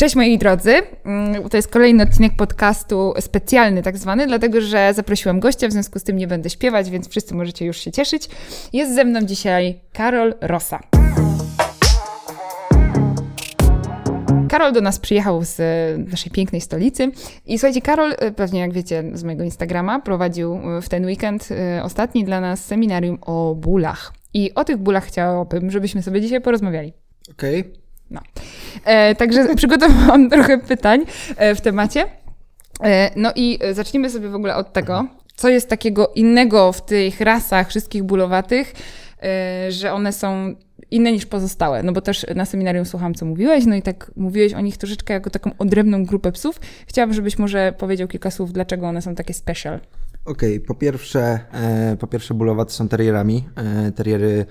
Cześć moi drodzy, Mm, to jest kolejny odcinek podcastu specjalny tak zwany, dlatego że zaprosiłam gościa, w związku z tym nie będę śpiewać, więc wszyscy możecie już się cieszyć. Jest ze mną dzisiaj Karol Rosa. Karol do nas przyjechał z naszej pięknej stolicy i słuchajcie, Karol, e, pewnie jak wiecie z mojego Instagrama, prowadził w ten weekend e, ostatni dla nas seminarium o bólach. I o tych bólach chciałabym, żebyśmy sobie dzisiaj porozmawiali. Okej. Okay. No. E, także przygotowałam trochę pytań e, w temacie. E, no i zacznijmy sobie w ogóle od tego, co jest takiego innego w tych rasach wszystkich bólowatych, e, że one są inne niż pozostałe. No bo też na seminarium słuchałam, co mówiłeś, no i tak mówiłeś o nich troszeczkę jako taką odrębną grupę psów. Chciałabym, żebyś może powiedział kilka słów, dlaczego one są takie special. Okej, okay, po pierwsze, e, po pierwsze bólowate są terrierami. E, terriery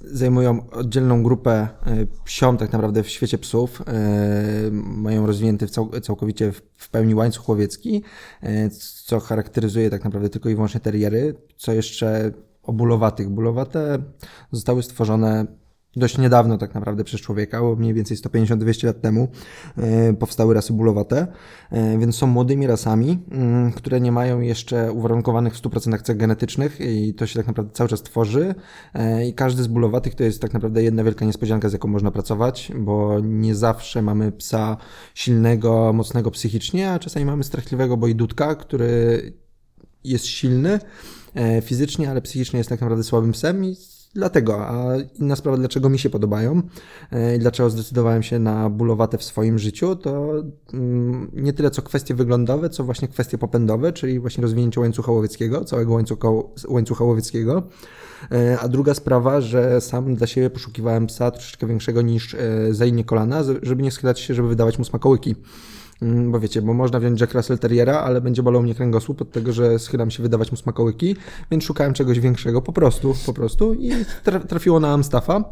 zajmują oddzielną grupę e, psią tak naprawdę w świecie psów. E, mają rozwinięty całkowicie w pełni łańcuch łowiecki, e, co charakteryzuje tak naprawdę tylko i wyłącznie terriery. Co jeszcze o bólowatych. Bólowate zostały stworzone dość niedawno tak naprawdę przez człowieka, bo mniej więcej 150-200 lat temu e, powstały rasy bólowate, e, więc są młodymi rasami, mm, które nie mają jeszcze uwarunkowanych w 100% cech genetycznych i to się tak naprawdę cały czas tworzy e, i każdy z bólowatych to jest tak naprawdę jedna wielka niespodzianka, z jaką można pracować, bo nie zawsze mamy psa silnego, mocnego psychicznie, a czasami mamy strachliwego bojdudka, który jest silny fizycznie, ale psychicznie jest tak naprawdę słabym psem i Dlatego, a inna sprawa, dlaczego mi się podobają e, i dlaczego zdecydowałem się na bólowate w swoim życiu, to mm, nie tyle co kwestie wyglądowe, co właśnie kwestie popędowe, czyli właśnie rozwinięcie łańcucha łowieckiego, całego łańcucha, łańcucha łowieckiego. E, a druga sprawa, że sam dla siebie poszukiwałem psa troszeczkę większego niż e, za inne kolana, żeby nie schylać się, żeby wydawać mu smakołyki. Mm, bo wiecie, bo można wziąć Jack Russell Terriera, ale będzie bolał mnie kręgosłup od tego, że schylam się wydawać mu smakołyki, więc szukałem czegoś większego po prostu, po prostu i trafiło na Amstaffa,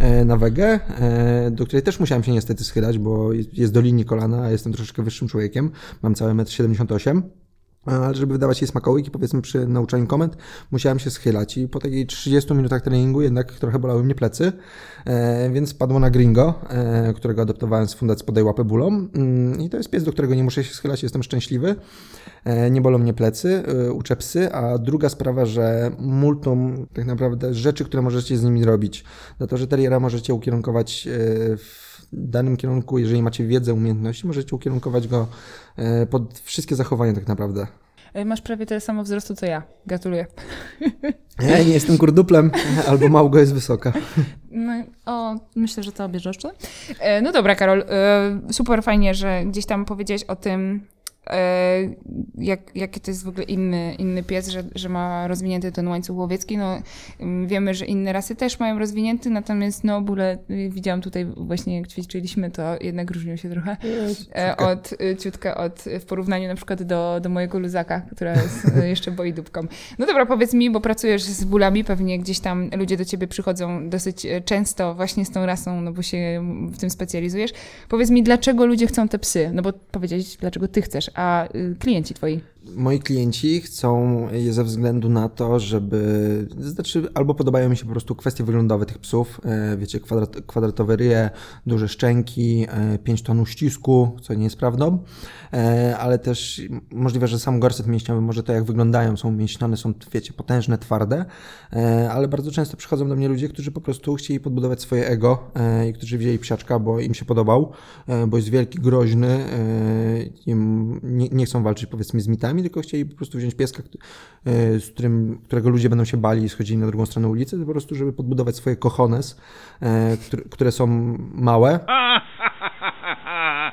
e, na wegę, e, do której też musiałem się niestety schylać, bo jest do linii kolana, a jestem troszeczkę wyższym człowiekiem, mam całe 1,78 m ale żeby wydawać jej smakołyki, powiedzmy przy nauczaniu komend, musiałem się schylać i po takiej 30 minutach treningu jednak trochę bolały mnie plecy, e, więc padło na Gringo, e, którego adoptowałem z fundacji Podaj Łapę mm, i to jest pies, do którego nie muszę się schylać, jestem szczęśliwy, e, nie bolą mnie plecy, e, uczę psy, a druga sprawa, że multum tak naprawdę rzeczy, które możecie z nimi robić, za to, że teriera możecie ukierunkować e, w danym kierunku, jeżeli macie wiedzę, umiejętności, możecie ukierunkować go e, pod wszystkie zachowania tak naprawdę. E, masz prawie tyle samo wzrostu co ja. Gratuluję. Ja nie jestem kurduplem, albo Małgo jest wysoka. No, o, myślę, że to obie e, No dobra, Karol, super fajnie, że gdzieś tam powiedziałeś o tym, jak, jaki to jest w ogóle inny, inny pies, że, że ma rozwinięty ten łańcuch łowiecki. No, mm, wiemy, że inne rasy też mają rozwinięty, natomiast no bóle y, widziałam tutaj właśnie jak ćwiczyliśmy, to jednak różnią się trochę e, od, y, ciutkę od, w porównaniu na przykład do, do mojego luzaka, która jest y, jeszcze boi dupką. No dobra, powiedz mi, bo pracujesz z bólami, pewnie gdzieś tam ludzie do ciebie przychodzą dosyć e, często właśnie z tą rasą, no bo się w tym specjalizujesz. Powiedz mi, dlaczego ludzie chcą te psy? No bo powiedzieć, dlaczego ty chcesz, a y, klienci twoi? Moi klienci chcą je ze względu na to, żeby. Znaczy, albo podobają mi się po prostu kwestie wyglądowe tych psów. E, wiecie, kwadrat, kwadratowe ryje, duże szczęki, 5 e, ton uścisku, co nie jest prawdą, e, ale też możliwe, że sam gorset mięśniowy, może to jak wyglądają, są mięśnione, są, wiecie, potężne, twarde, ale bardzo często przychodzą do mnie ludzie, którzy po prostu chcieli podbudować swoje ego i którzy wzięli psiaczka, bo im się podobał, bo jest wielki, groźny, nie, nie chcą walczyć powiedzmy z mitami tylko chcieli po prostu wziąć pieska, e, z którym, którego ludzie będą się bali i schodzili na drugą stronę ulicy, po prostu, żeby podbudować swoje kochones, e, które, są małe.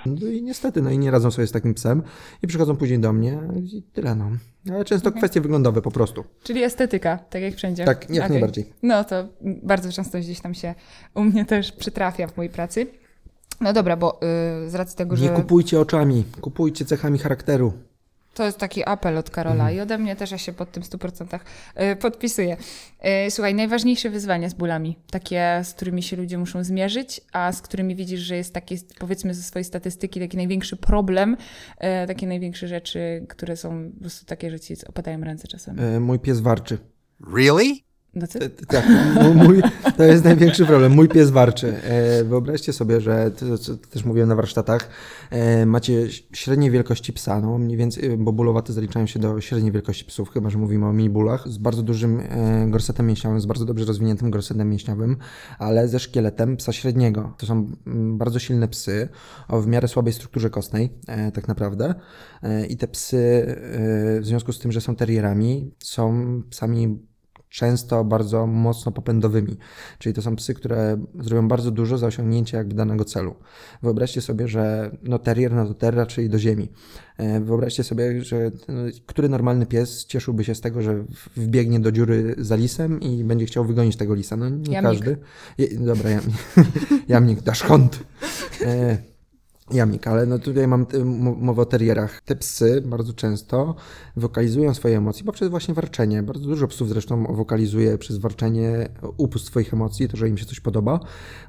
No i niestety, no i nie radzą sobie z takim psem i przychodzą później do mnie i tyle, no. Ale często okay. kwestie wyglądowe po prostu. Czyli estetyka, tak jak wszędzie. Tak, jak okay. najbardziej. No to bardzo często gdzieś tam się u mnie też przytrafia w mojej pracy. No dobra, bo yy, z racji tego, że... Nie kupujcie oczami, kupujcie cechami charakteru. To jest taki apel od Karola mhm. i ode mnie też ja się pod tym 100% y, podpisuję. Y, słuchaj, najważniejsze wyzwania z bólami, takie, z którymi się ludzie muszą zmierzyć, a z którymi widzisz, że jest taki, powiedzmy ze swojej statystyki, taki największy problem, y, takie największe rzeczy, które są po prostu takie, że ci opadają ręce czasem. mój pies warczy. Really? Docy? E, Tak, m- mój, to jest największy problem. Mój pies warczy. E, Wyobraźcie sobie, że to, też mówiłem na warsztatach, e, macie średniej wielkości psa, no mniej więcej, bo bulowaty zaliczają się do średniej wielkości psów, chyba że mówimy o mini bólach, z bardzo dużym e, gorsetem mięśniowym, z bardzo dobrze rozwiniętym gorsetem mięśniowym, ale ze szkieletem psa średniego. To są mm, bardzo silne psy o w miarę słabej strukturze kostnej, e, tak naprawdę. E, I te psy, e, w związku z tym, że są terrierami, są psami często bardzo mocno popędowymi. Czyli to są psy, które zrobią bardzo dużo za osiągnięcie jakby danego celu. Wyobraźcie sobie, że no terrier no to terra, czyli do ziemi. E, Wyobraźcie sobie, że który normalny pies cieszyłby się z tego, że wbiegnie do dziury za lisem i będzie chciał wygonić tego lisa. No nie Jamnik. każdy. Je, dobra, jamnik. jamnik, dasz kąt. E, Jamik, ale no tutaj mam y, mo- mowę o terrierach. Te psy bardzo często wokalizują swoje emocje poprzez właśnie warczenie. Bardzo dużo psów zresztą wokalizuje przez warczenie upust swoich emocji, to, że im się coś podoba.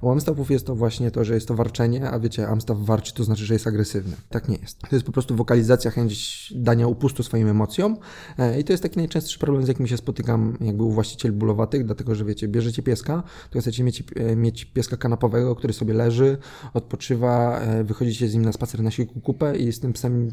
U Amstaffów jest to właśnie to, że jest to warczenie, a wiecie, Amstaff warczy, to znaczy, że jest agresywny. Tak nie jest. To jest po prostu wokalizacja, chęć dania upustu swoim emocjom e, i to jest taki najczęstszy problem, z jakim się spotykam jakby u właścicieli bólowatych, dlatego, że wiecie, bierzecie pieska, to chcecie mieć, e, mieć pieska kanapowego, który sobie leży, odpoczywa, e, wychodzicie z nim na spacer na siłku kupę i z tym psem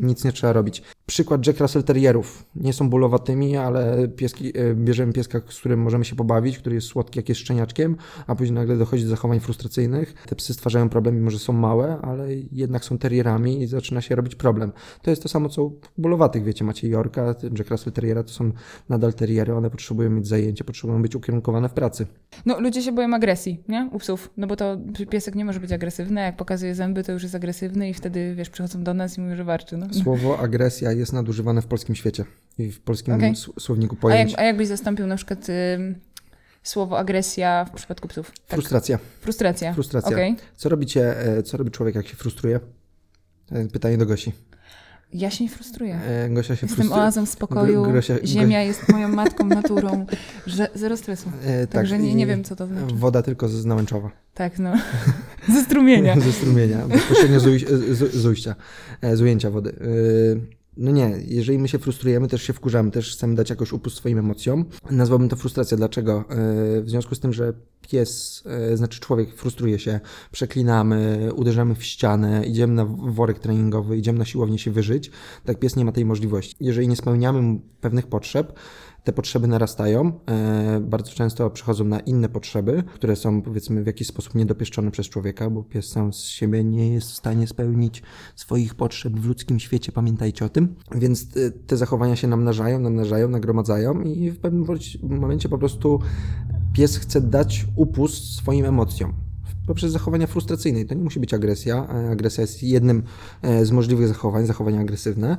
nic, nie trzeba robić. Przykład Jack Russell Terrierów. Nie są bólowatymi, ale pieski, e, bierzemy pieska, z którym możemy się pobawić, który jest słodki, jak jest szczeniaczkiem, a później nagle dochodzi do zachowań frustracyjnych. Te psy stwarzają problem, mimo że są małe, ale jednak są terrierami i zaczyna się robić problem. To jest to samo, co u bólowatych, wiecie, macie Yorka, Jack Russell Terriera, to są nadal terriery, one potrzebują mieć zajęcie, potrzebują być ukierunkowane w pracy. No, ludzie się boją agresji, nie? U psów. No bo to piesek nie może być agresywny, jak pokazuje zęby, to już jest agresywny i wtedy, wiesz, przychodzą do nas i mówią, że warczy, no. Słowo agresja jest nadużywane w polskim świecie i w polskim s- słowniku A, pojęć. jak, a jakbyś zastąpił na przykład ym, słowo agresja w przypadku psów? Tak. Frustracja. Frustracja. Frustracja. Okej. Co robicie, e, co robi człowiek, jak się frustruje? E, Pytanie do Gosi. Ja się nie frustruję. E, Gosia się Jestem frustruje. oazą spokoju, Gro- Grosia- ziemia jest moją matką, naturą, że zero stresu. E, tak, Także nie, nie wiem, co to znaczy. Woda tylko z Nałęczowa. Tak, no. Ze strumienia. Ze strumienia, bezpośrednio z, uj- z, z ujścia, e, z ujęcia wody. E, No nie, jeżeli my się frustrujemy, też się wkurzamy, też chcemy dać jakoś upust swoim emocjom. Nazwałbym to frustracja. Dlaczego? E, W związku z tym, że pies, znaczy człowiek frustruje się, przeklinamy, uderzamy w ścianę, idziemy na worek treningowy, idziemy na siłownię się wyżyć, tak pies nie ma tej możliwości. Jeżeli nie spełniamy pewnych potrzeb, te potrzeby narastają, e, bardzo często przechodzą na inne potrzeby, które są powiedzmy w jakiś sposób niedopieszczone przez człowieka, bo pies sam z siebie nie jest w stanie spełnić swoich potrzeb w ludzkim świecie, pamiętajcie o tym. Więc te, te zachowania się namnażają, namnażają, nagromadzają i w pewnym momencie po prostu pies chce dać upust swoim emocjom. Poprzez zachowania frustracyjne. I To nie musi być agresja. E, Agresja jest jednym e, z możliwych zachowań, zachowania agresywne.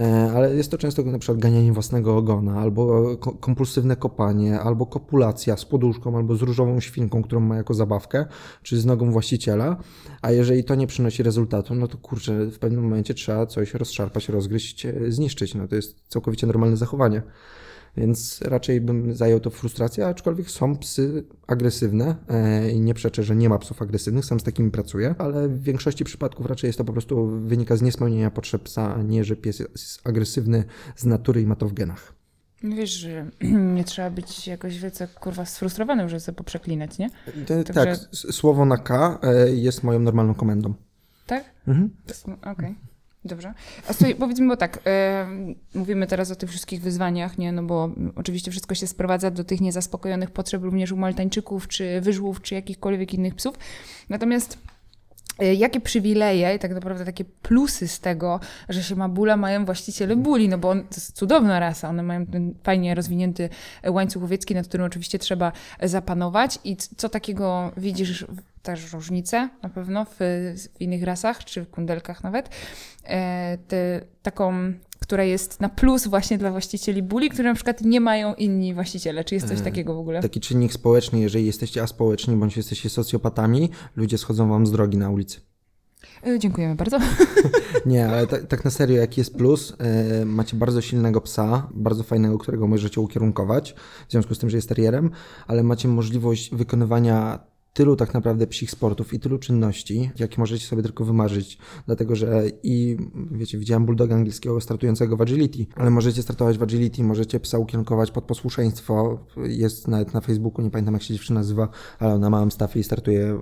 E, ale jest to często na przykład ganianie własnego ogona, albo ko- kompulsywne kopanie, albo kopulacja z poduszką, albo z różową świnką, którą ma jako zabawkę, czy z nogą właściciela. A jeżeli to nie przynosi rezultatu, no to kurczę, w pewnym momencie trzeba coś rozszarpać, rozgryźć, e, zniszczyć. No to jest całkowicie normalne zachowanie. Więc raczej bym zajął to frustrację, aczkolwiek są psy agresywne e, i nie przeczę, że nie ma psów agresywnych, sam z takimi pracuję, ale w większości przypadków raczej jest to po prostu wynika z niespełnienia potrzeb psa, a nie, że pies jest agresywny z natury i ma to w genach. No Wiesz, że nie trzeba być jakoś wielce, kurwa, sfrustrowanym, żeby sobie poprzeklinać, nie? Także- Tak, słowo na K e, jest moją normalną komendą. Tak? Mhm. Okej. Dobrze. A słuchaj, powiedzmy, bo tak, mówimy teraz o tych wszystkich wyzwaniach, nie? No bo oczywiście wszystko się sprowadza do tych niezaspokojonych potrzeb również u maltańczyków, czy wyżłów, czy jakichkolwiek innych psów. Natomiast e, jakie przywileje i tak naprawdę takie plusy z tego, że się ma bula, mają właściciele buli, no bo on, to jest cudowna rasa, one mają ten fajnie rozwinięty łańcuch łowiecki, nad którym oczywiście trzeba zapanować i co takiego widzisz, też różnice na pewno w, w innych rasach, czy w kundelkach nawet, e, te, taką, która jest na plus właśnie dla właścicieli buli, które na przykład nie mają inni właściciele. Czy jest coś E, takiego w ogóle? Taki czynnik społeczny, jeżeli jesteście aspołeczni bądź jesteście socjopatami, ludzie schodzą wam z drogi na ulicy. E, Dziękujemy bardzo. Nie, ale tak, tak na serio, jaki jest plus? E, macie bardzo silnego psa, bardzo fajnego, którego możecie ukierunkować, w związku z tym, że jest terrierem, ale macie możliwość wykonywania tylu tak naprawdę psich sportów i tylu czynności, jakie możecie sobie tylko wymarzyć. Dlatego, że i wiecie, widziałem bulldoga angielskiego startującego w agility, ale możecie startować w agility, możecie psa ukierunkować pod posłuszeństwo. Jest nawet na Facebooku, nie pamiętam jak się dziewczyna nazywa, ale ona ma Amstaffy i startuje e,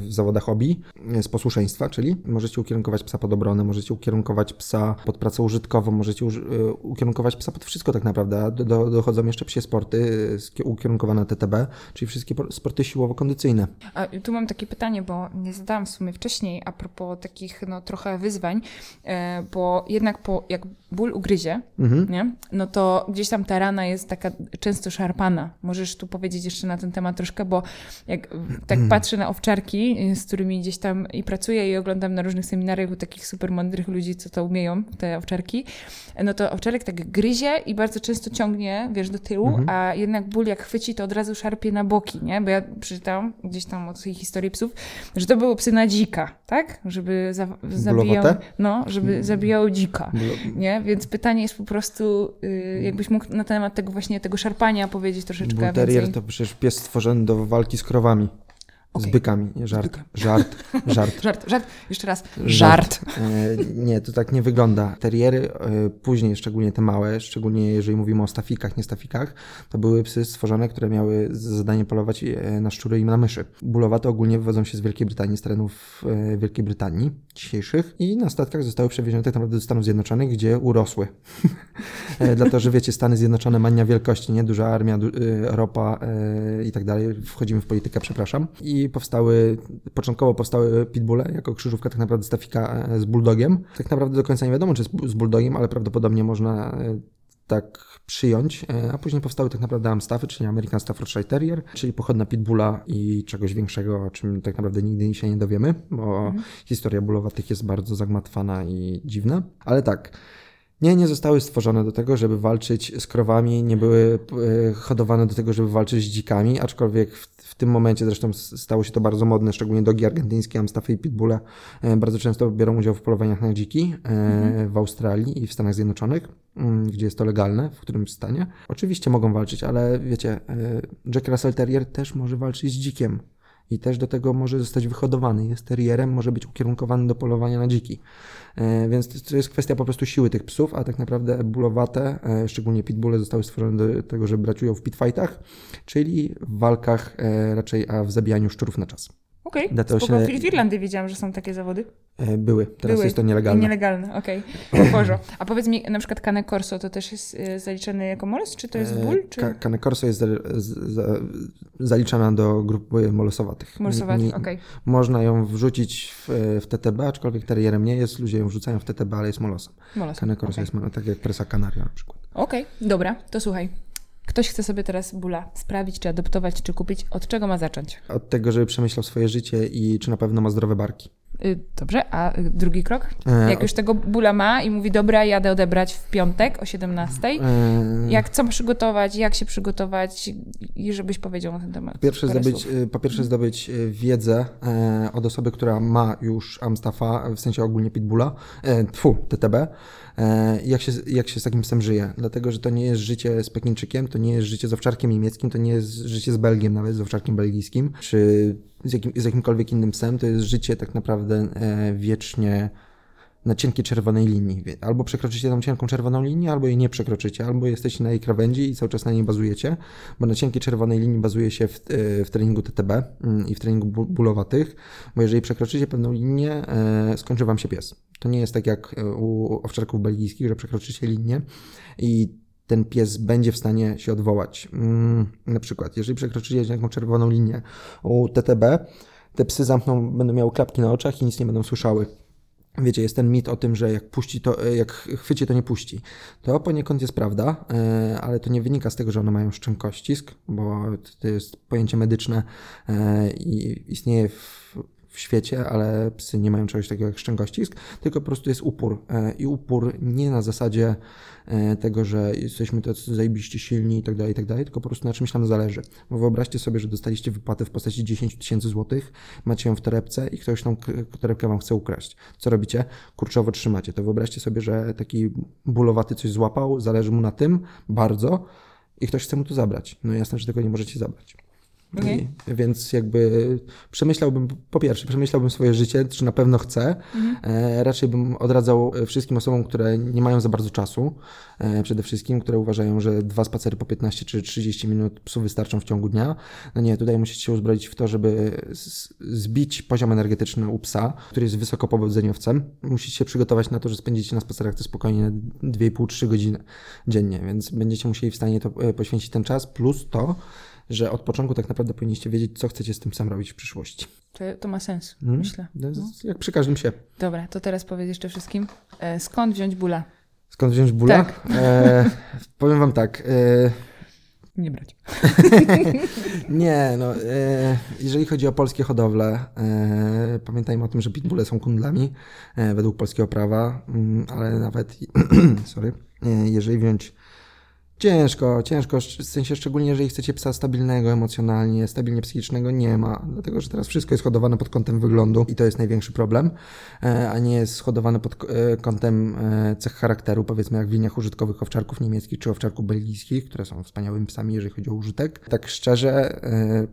w zawodach hobby z posłuszeństwa, czyli możecie ukierunkować psa pod obronę, możecie ukierunkować psa pod pracę użytkową, możecie e, ukierunkować psa pod wszystko tak naprawdę. Do, do, dochodzą jeszcze psie sporty e, ukierunkowane na TTB, czyli wszystkie sporty siłowo-kondycyjne. A tu mam takie pytanie, bo nie zadałam w sumie wcześniej a propos takich no, trochę wyzwań, e, bo jednak po, jak ból ugryzie, mhm. nie? no to gdzieś tam ta rana jest taka często szarpana. Możesz tu powiedzieć jeszcze na ten temat troszkę, bo jak tak mhm. patrzę na owczarki, z którymi gdzieś tam i pracuję i oglądam na różnych seminariach u takich super mądrych ludzi, co to umieją, te owczarki, no to owczarek tak gryzie i bardzo często ciągnie, wiesz, do tyłu, mhm. a jednak ból jak chwyci, to od razu szarpie na boki, nie? Bo ja przeczytałam gdzieś tam od tej historii psów, że to były psy na dzika, tak? Żeby za, zabijał, no, żeby mm. zabijały dzika, nie? Więc pytanie jest po prostu, y, jakbyś mógł na temat tego właśnie, tego szarpania powiedzieć troszeczkę Bull Terrier więcej. to przecież pies stworzony do walki z krowami. Okay. Z bykami, nie żart. Żart, żart. żart, żart, jeszcze raz. Żart. żart. E, nie, to tak nie wygląda. Teriery, e, później szczególnie te małe, szczególnie jeżeli mówimy o stafikach, nie stafikach, to były psy stworzone, które miały za zadanie polować e, na szczury i na myszy. Bulowate ogólnie wywodzą się z Wielkiej Brytanii, z terenów Wielkiej Brytanii dzisiejszych i na statkach zostały przewiezione tak naprawdę do Stanów Zjednoczonych, gdzie urosły. Dlatego, że wiecie, Stany Zjednoczone, mania wielkości, nie? Duża armia, ropa i tak dalej. Wchodzimy w politykę, przepraszam. I powstały, początkowo powstały pitbulle jako krzyżówka tak naprawdę stafika e, z bulldogiem. Tak naprawdę do końca nie wiadomo, czy z bulldogiem, ale prawdopodobnie można e, tak przyjąć, e, a później powstały tak naprawdę Amstaffy, czyli American Staffordshire Terrier, czyli pochodna pitbulla i czegoś większego, o czym tak naprawdę nigdy się nie dowiemy, bo mhm. historia bullowatych jest bardzo zagmatwana i dziwna. Ale tak, nie, nie zostały stworzone do tego, żeby walczyć z krowami, nie były hodowane do tego, żeby walczyć z dzikami, aczkolwiek w w tym momencie zresztą stało się to bardzo modne, szczególnie dogi argentyńskie, Amstaffy i Pitbulle e, bardzo często biorą udział w polowaniach na dziki e, mhm. w Australii i w Stanach Zjednoczonych, mm, gdzie jest to legalne w którymś stanie. Oczywiście mogą walczyć, ale wiecie, e, Jack Russell Terrier też może walczyć z dzikiem i też do tego może zostać wyhodowany. Jest terrierem, może być ukierunkowany do polowania na dziki. E, więc to jest kwestia po prostu siły tych psów, a tak naprawdę bólowate, e, szczególnie pitbulle zostały stworzone do tego, żeby brać udział w pitfightach, czyli w walkach e, raczej, a w zabijaniu szczurów na czas. Okej, okay. się... w Irlandii wiedziałam, że są takie zawody. E, były, teraz Były. jest to nielegalne. Nielegalne, okej. Okay. A powiedz mi, na przykład Cane Corso to też jest e, zaliczany jako molest, czy to jest ból? Czy... Cane Corso jest za, za, zaliczana do grupy molosowatych. Molosowatych, okej. Okay. Można ją wrzucić w, w TTB, aczkolwiek terrierem nie jest, ludzie ją wrzucają w TTB, ale jest molosem. molosem. Cane Corso okay. jest tak jak Presa Canaria na przykład. Okej, dobra, to słuchaj. Ktoś chce sobie teraz bóla sprawić, czy adoptować, czy kupić. Od czego ma zacząć? Od tego, żeby przemyślał swoje życie i czy na pewno ma zdrowe barki. Y, dobrze, a drugi krok? E, jak już tego bóla ma i mówi, dobra, jadę odebrać w piątek o 17. E, jak co przygotować, jak się przygotować i żebyś powiedział na ten temat. Pierwsze zdobyć, po pierwsze zdobyć y, wiedzę e, od osoby, która ma już Amstafa, w sensie ogólnie Pitbulla, tfu, TTB, jak się, jak się z takim psem żyje. Dlatego, że to nie jest życie z Pekinczykiem, to nie jest życie z owczarkiem niemieckim, to nie jest życie z Belgiem nawet, z owczarkiem belgijskim, czy z, jakim, z jakimkolwiek innym psem, to jest życie tak naprawdę e, wiecznie na cienkiej czerwonej linii. Albo przekroczycie tą cienką czerwoną linię, albo jej nie przekroczycie, albo jesteście na jej krawędzi i cały czas na niej bazujecie, bo na cienkiej czerwonej linii bazuje się w, e, w treningu TTB mm, i w treningu bólowatych, bo jeżeli przekroczycie pewną linię, e, skończy wam się pies. To nie jest tak jak u owczarków belgijskich, że przekroczycie linię i ten pies będzie w stanie się odwołać. Mm, na przykład, jeżeli przekroczycie jakąś czerwoną linię u TTB, te psy zamkną, będą miały klapki na oczach i nic nie będą słyszały. Wiecie, jest ten mit o tym, że jak puści to, jak chwyci, to nie puści. To poniekąd jest prawda, e, ale to nie wynika z tego, że one mają szczękościsk, bo to jest pojęcie medyczne e, i istnieje w, w świecie, ale psy nie mają czegoś takiego jak szczękościsk, tylko po prostu jest upór. E, I upór nie na zasadzie E, tego, że jesteśmy tacy zajebiście silni i tak dalej, i tak dalej, tylko po prostu na czymś nam zależy. Bo wyobraźcie sobie, że dostaliście wypłatę w postaci 10 tysięcy złotych, macie ją w torebce i ktoś tą torebkę wam chce ukraść. Co robicie? Kurczowo trzymacie. To wyobraźcie sobie, że taki bólowaty coś złapał, zależy mu na tym bardzo i ktoś chce mu to zabrać. No jasne, że tego nie możecie zabrać. Okej. I, więc jakby przemyślałbym, po pierwsze, przemyślałbym swoje życie, czy na pewno chcę. Mhm. E, raczej bym odradzał e, wszystkim osobom, które nie mają za bardzo czasu, e, przede wszystkim, które uważają, że dwa spacery po 15 czy 30 minut psu wystarczą w ciągu dnia. No nie, tutaj musicie się uzbroić w to, żeby z- zbić poziom energetyczny u psa, który jest wysoko pobudzeniowcem. Musicie się przygotować na to, że spędzicie na spacerach to spokojnie 2,5-3 godziny dziennie, więc będziecie musieli w stanie to e, poświęcić ten czas, plus to, że od początku tak naprawdę powinniście wiedzieć, co chcecie z tym psem robić w przyszłości. To, to ma sens, Mhm. myślę. Jest Jak przy każdym psie. Dobra, to teraz powiedz jeszcze wszystkim, e, skąd wziąć bóla? Skąd wziąć bóla? Tak. E, powiem wam tak. E, Nie brać. nie, no, e, jeżeli chodzi o polskie hodowle, e, pamiętajmy o tym, że pitbulle są kundlami e, według polskiego prawa, mm, ale nawet, sorry, e, jeżeli wziąć Ciężko, ciężko, w sensie szczególnie jeżeli chcecie psa stabilnego emocjonalnie, stabilnie psychicznego, nie ma, dlatego że teraz wszystko jest hodowane pod kątem wyglądu i to jest największy problem, e, a nie jest hodowane pod e, kątem e, cech charakteru, powiedzmy jak w liniach użytkowych owczarków niemieckich czy owczarków belgijskich, które są wspaniałymi psami, jeżeli chodzi o użytek. Tak szczerze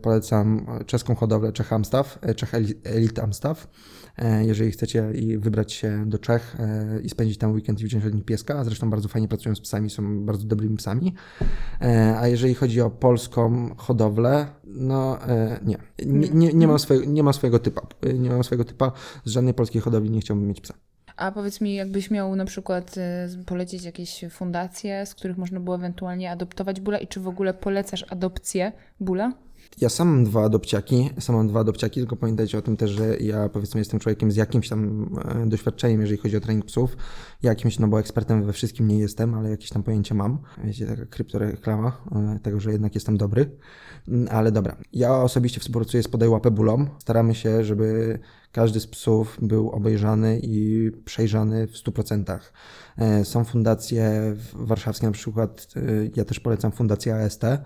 polecam czeską hodowlę Czech Amstaff, Czech Eli- Elite Amstaff, jeżeli chcecie i wybrać się do Czech i spędzić tam weekend i wziąć od nich pieska, a zresztą bardzo fajnie pracują z psami, są bardzo dobrymi psami. E, A jeżeli chodzi o polską hodowlę, no e, nie. Nie, nie, nie, mam, swojego, nie mam swojego typa. E, Nie mam swojego typa. Z żadnej polskiej hodowli nie chciałbym mieć psa. A powiedz mi, jakbyś miał na przykład z- polecić jakieś fundacje, z których można było ewentualnie adoptować bóla i czy w ogóle polecasz adopcję bóla? Ja sam mam dwa adopciaki, sam mam dwa adopciaki, tylko pamiętajcie o tym też, że ja powiedzmy jestem człowiekiem z jakimś tam e, doświadczeniem, jeżeli chodzi o trening psów. Jakimś, no bo ekspertem we wszystkim nie jestem, ale jakieś tam pojęcie mam. Wiecie, taka kryptoreklama e, tego, że jednak jestem dobry. Mm, Ale dobra, ja osobiście współpracuję z Podaj Łapę Bólom. Staramy się, żeby każdy z psów był obejrzany i przejrzany w 100%. E, Są fundacje warszawskie, na przykład e, ja też polecam fundację AST, e,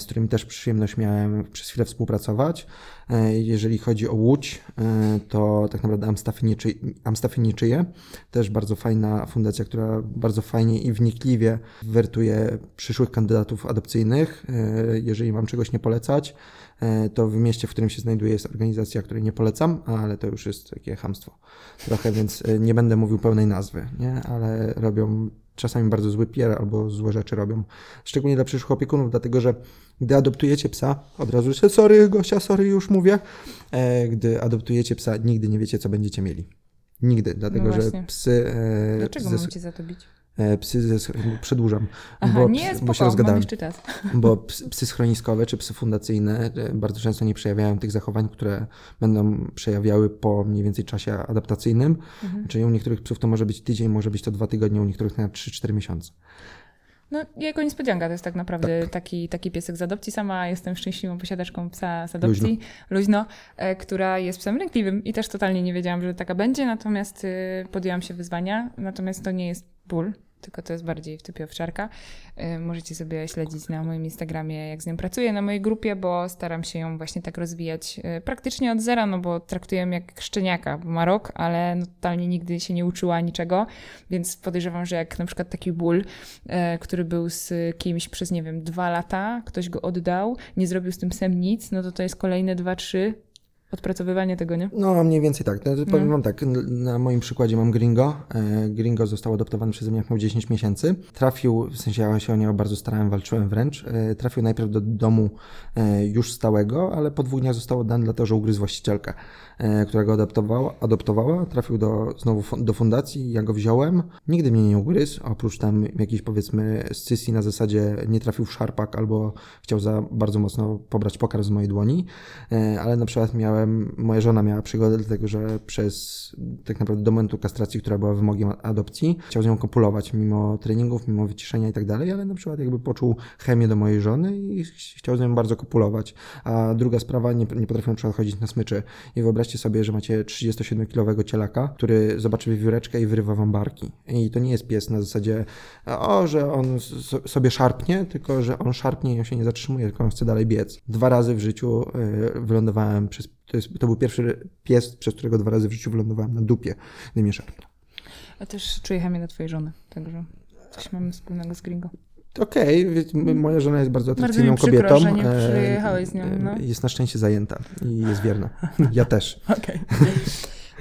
z którymi też przyjemność miałem przez chwilę współpracować. E, Jeżeli chodzi o Łódź, e, to tak naprawdę Amstaffy nie, czy, Amstaffy nie czyje. Też bardzo fajna fundacja, która bardzo fajnie i wnikliwie wertuje przyszłych kandydatów adopcyjnych. E, Jeżeli mam czegoś nie polecać, to w mieście, w którym się znajduję, jest organizacja, której nie polecam, ale to już jest takie hamstwo trochę, więc nie będę mówił pełnej nazwy, nie? ale robią czasami bardzo zły PR albo złe rzeczy robią. Szczególnie dla przyszłych opiekunów, dlatego że gdy adoptujecie psa, od razu się sorry Gosia, sorry już mówię, e, gdy adoptujecie psa, nigdy nie wiecie, co będziecie mieli. Nigdy, dlatego No że psy... E, Dlaczego ze- mam cię za to bić? E, psy ze, przedłużam, Aha, bo, nie, spoko, bo się rozgadałem jeszcze czas. bo psy, schroniskowe czy psy fundacyjne e, bardzo często nie przejawiają tych zachowań, które będą przejawiały po mniej więcej czasie adaptacyjnym. Mhm. Czyli u niektórych psów to może być tydzień, może być to dwa tygodnie, u niektórych nawet 3-4 miesiące. No, jako niespodzianka to jest tak naprawdę taki, taki piesek z adopcji. Sama jestem szczęśliwą posiadaczką psa z adopcji, luźno, e, która jest psem lękliwym i też totalnie nie wiedziałam, że taka będzie, natomiast y, podjęłam się wyzwania. Natomiast to nie jest ból, tylko to jest bardziej w typie owczarka. Y, możecie sobie śledzić na moim Instagramie, jak z nią pracuję, na mojej grupie, bo staram się ją właśnie tak rozwijać y, praktycznie od zera, no bo traktuję ją jak szczeniaka, bo ma rok, ale no, totalnie nigdy się nie uczyła niczego, więc podejrzewam, że jak na przykład taki ból, e, który był z kimś przez, nie wiem, dwa lata, ktoś go oddał, nie zrobił z tym psem nic, no to to jest kolejne dwa, trzy odpracowywanie tego, nie? No, mniej więcej tak. No, powiem No. wam tak, na moim przykładzie mam Gringo. E, Gringo został adoptowany przeze mnie jak miał 10 miesięcy. Trafił, w sensie ja się o niego bardzo starałem, walczyłem wręcz. E, Trafił najpierw do domu e, już stałego, ale po dwóch dniach został oddany dlatego, że ugryzł właścicielkę, e, która go adoptowała. adoptowała. Trafił do, znowu do fundacji, ja go wziąłem. Nigdy mnie nie ugryzł, oprócz tam jakiejś powiedzmy scysji na zasadzie nie trafił w szarpak albo chciał za bardzo mocno pobrać pokarm z mojej dłoni. Ale na przykład miałem, moja żona miała przygodę, dlatego że przez tak naprawdę do momentu kastracji, która była wymogiem adopcji, chciał z nią kopulować mimo treningów, mimo wyciszenia i tak dalej, ale na przykład jakby poczuł chemię do mojej żony i chciał z nią bardzo kopulować. A druga sprawa, nie, nie potrafią na przykład chodzić na smyczy. I wyobraźcie sobie, że macie 37-kilowego cielaka, który zobaczy wiewióreczkę i wyrywa wam barki. I to nie jest pies na zasadzie, o, że on sobie szarpnie, tylko że on szarpnie i on się nie zatrzymuje, tylko on chce dalej biec. Dwa razy w życiu y, wylądowałem przez, to, jest, to był pierwszy pies, przez którego dwa razy w życiu wylądowałem na dupie, szarpnął. Ja też czuję chemię do twojej żony, także coś mamy wspólnego z Gringo. Okej, wie- m- moja żona jest bardzo Bardzo atrakcyjną mi przykro, kobietą. że nie e, przyjechałeś z nią, e, no. Jest na szczęście zajęta i jest wierna. Ja też. Okej.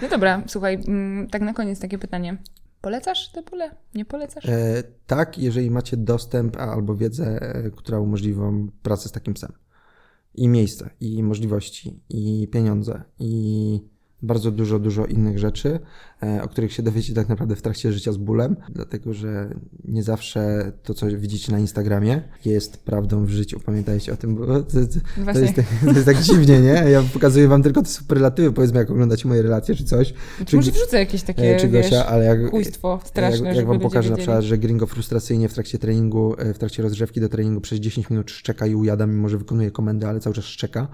No dobra, słuchaj, mm, tak na koniec takie pytanie. Polecasz te pole? Nie polecasz? E, tak, jeżeli macie dostęp a- albo wiedzę, e, która umożliwi wam pracę z takim psem. I miejsce, i możliwości, i pieniądze, i bardzo dużo, dużo innych rzeczy, e, o których się dowiecie tak naprawdę w trakcie życia z bólem, dlatego że nie zawsze to, co widzicie na Instagramie, jest prawdą w życiu. Pamiętajcie o tym, bo to, to, jest, tak, to jest tak dziwnie, nie? Ja pokazuję wam tylko te superlatywy, powiedzmy, jak oglądacie moje relacje czy coś. Czy może wrzucę jakieś takie, E, czy wiesz, Gosia, ale jak, straszne, jak, jak wam pokażę na przykład, że Gringo frustracyjnie w trakcie treningu, e, w trakcie rozgrzewki do treningu przez 10 minut szczeka i ujada, mimo że wykonuje komendę, ale cały czas szczeka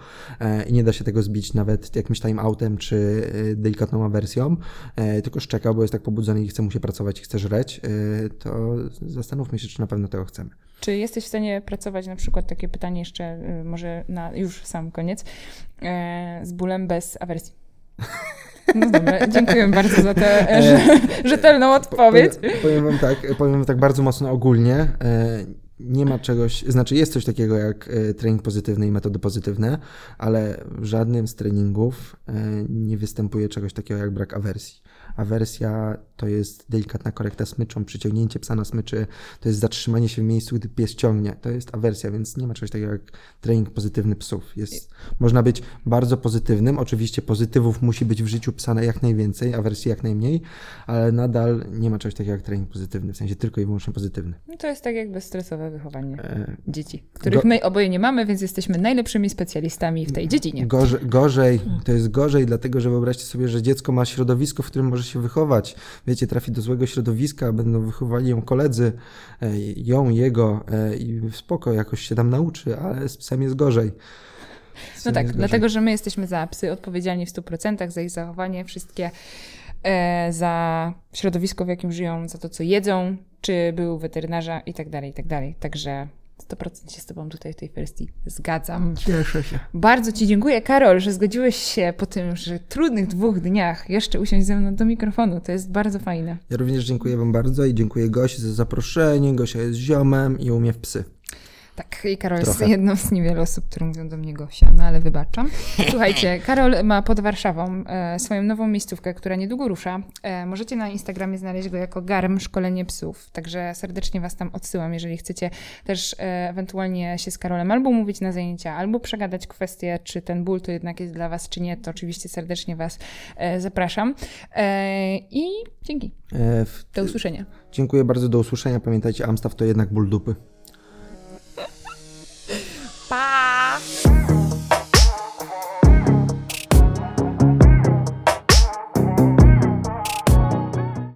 i nie da się tego zbić nawet jakimś timeoutem czy e, delikatną awersją, e, tylko szczeka, bo jest tak pobudzony i chce mu się pracować i chce żreć, e, to zastanówmy się, czy na pewno tego chcemy. Czy jesteś w stanie pracować, na przykład takie pytanie jeszcze, y, może na już sam koniec, e, z bólem bez awersji? No dobra, dziękuję bardzo za tę rze- rzetelną odpowiedź. Powiem, powiem wam tak, powiem wam tak bardzo mocno ogólnie. Nie ma czegoś, znaczy jest coś takiego jak e, trening pozytywny i metody pozytywne, ale w żadnym z treningów e, nie występuje czegoś takiego jak brak awersji. Awersja to jest delikatna korekta smyczą, przyciągnięcie psa na smyczy, to jest zatrzymanie się w miejscu, gdy pies ciągnie. To jest awersja, więc nie ma czegoś takiego jak trening pozytywny psów. Jest, można być bardzo pozytywnym, oczywiście pozytywów musi być w życiu psa na jak najwięcej, awersji jak najmniej, ale nadal nie ma czegoś takiego jak trening pozytywny, w sensie tylko i wyłącznie pozytywny. No to jest tak jakby stresowe wychowanie E, dzieci, których Go- my oboje nie mamy, więc jesteśmy najlepszymi specjalistami w tej dziedzinie. Gorzej, gorzej, to jest gorzej, dlatego że wyobraźcie sobie, że dziecko ma środowisko, w którym może się wychować. Wiecie, trafi do złego środowiska, będą wychowali ją koledzy, e, ją, jego e, i spoko, jakoś się tam nauczy, ale z psem jest gorzej. Z No tak, gorzej. dlatego, że my jesteśmy za psy odpowiedzialni w 100% za ich zachowanie, wszystkie e, za środowisko, w jakim żyją, za to, co jedzą, czy był weterynarza i tak dalej, i tak dalej. Także 100% się z Tobą tutaj w tej kwestii zgadzam. Cieszę się. Bardzo Ci dziękuję, Karol, że zgodziłeś się po tym, że trudnych dwóch dniach jeszcze usiąść ze mną do mikrofonu. To jest bardzo fajne. Ja również dziękuję Wam bardzo i dziękuję Gosi za zaproszenie. Gosia jest ziomem i umie w psy. Tak, i Karol jest Trochę. jedną z niewielu osób, które mówią do mnie Gosia, no ale wybaczam. Słuchajcie, Karol ma pod Warszawą e, swoją nową miejscówkę, która niedługo rusza. E, możecie na Instagramie znaleźć go jako Garm Szkolenie Psów, także serdecznie Was tam odsyłam, jeżeli chcecie też e, ewentualnie się z Karolem albo umówić na zajęcia, albo przegadać kwestię, czy ten ból to jednak jest dla Was, czy nie, to oczywiście serdecznie Was e, zapraszam. E, I dzięki. E, Do usłyszenia. dziękuję bardzo, do usłyszenia. Pamiętajcie, Amstaff to jednak ból dupy. 八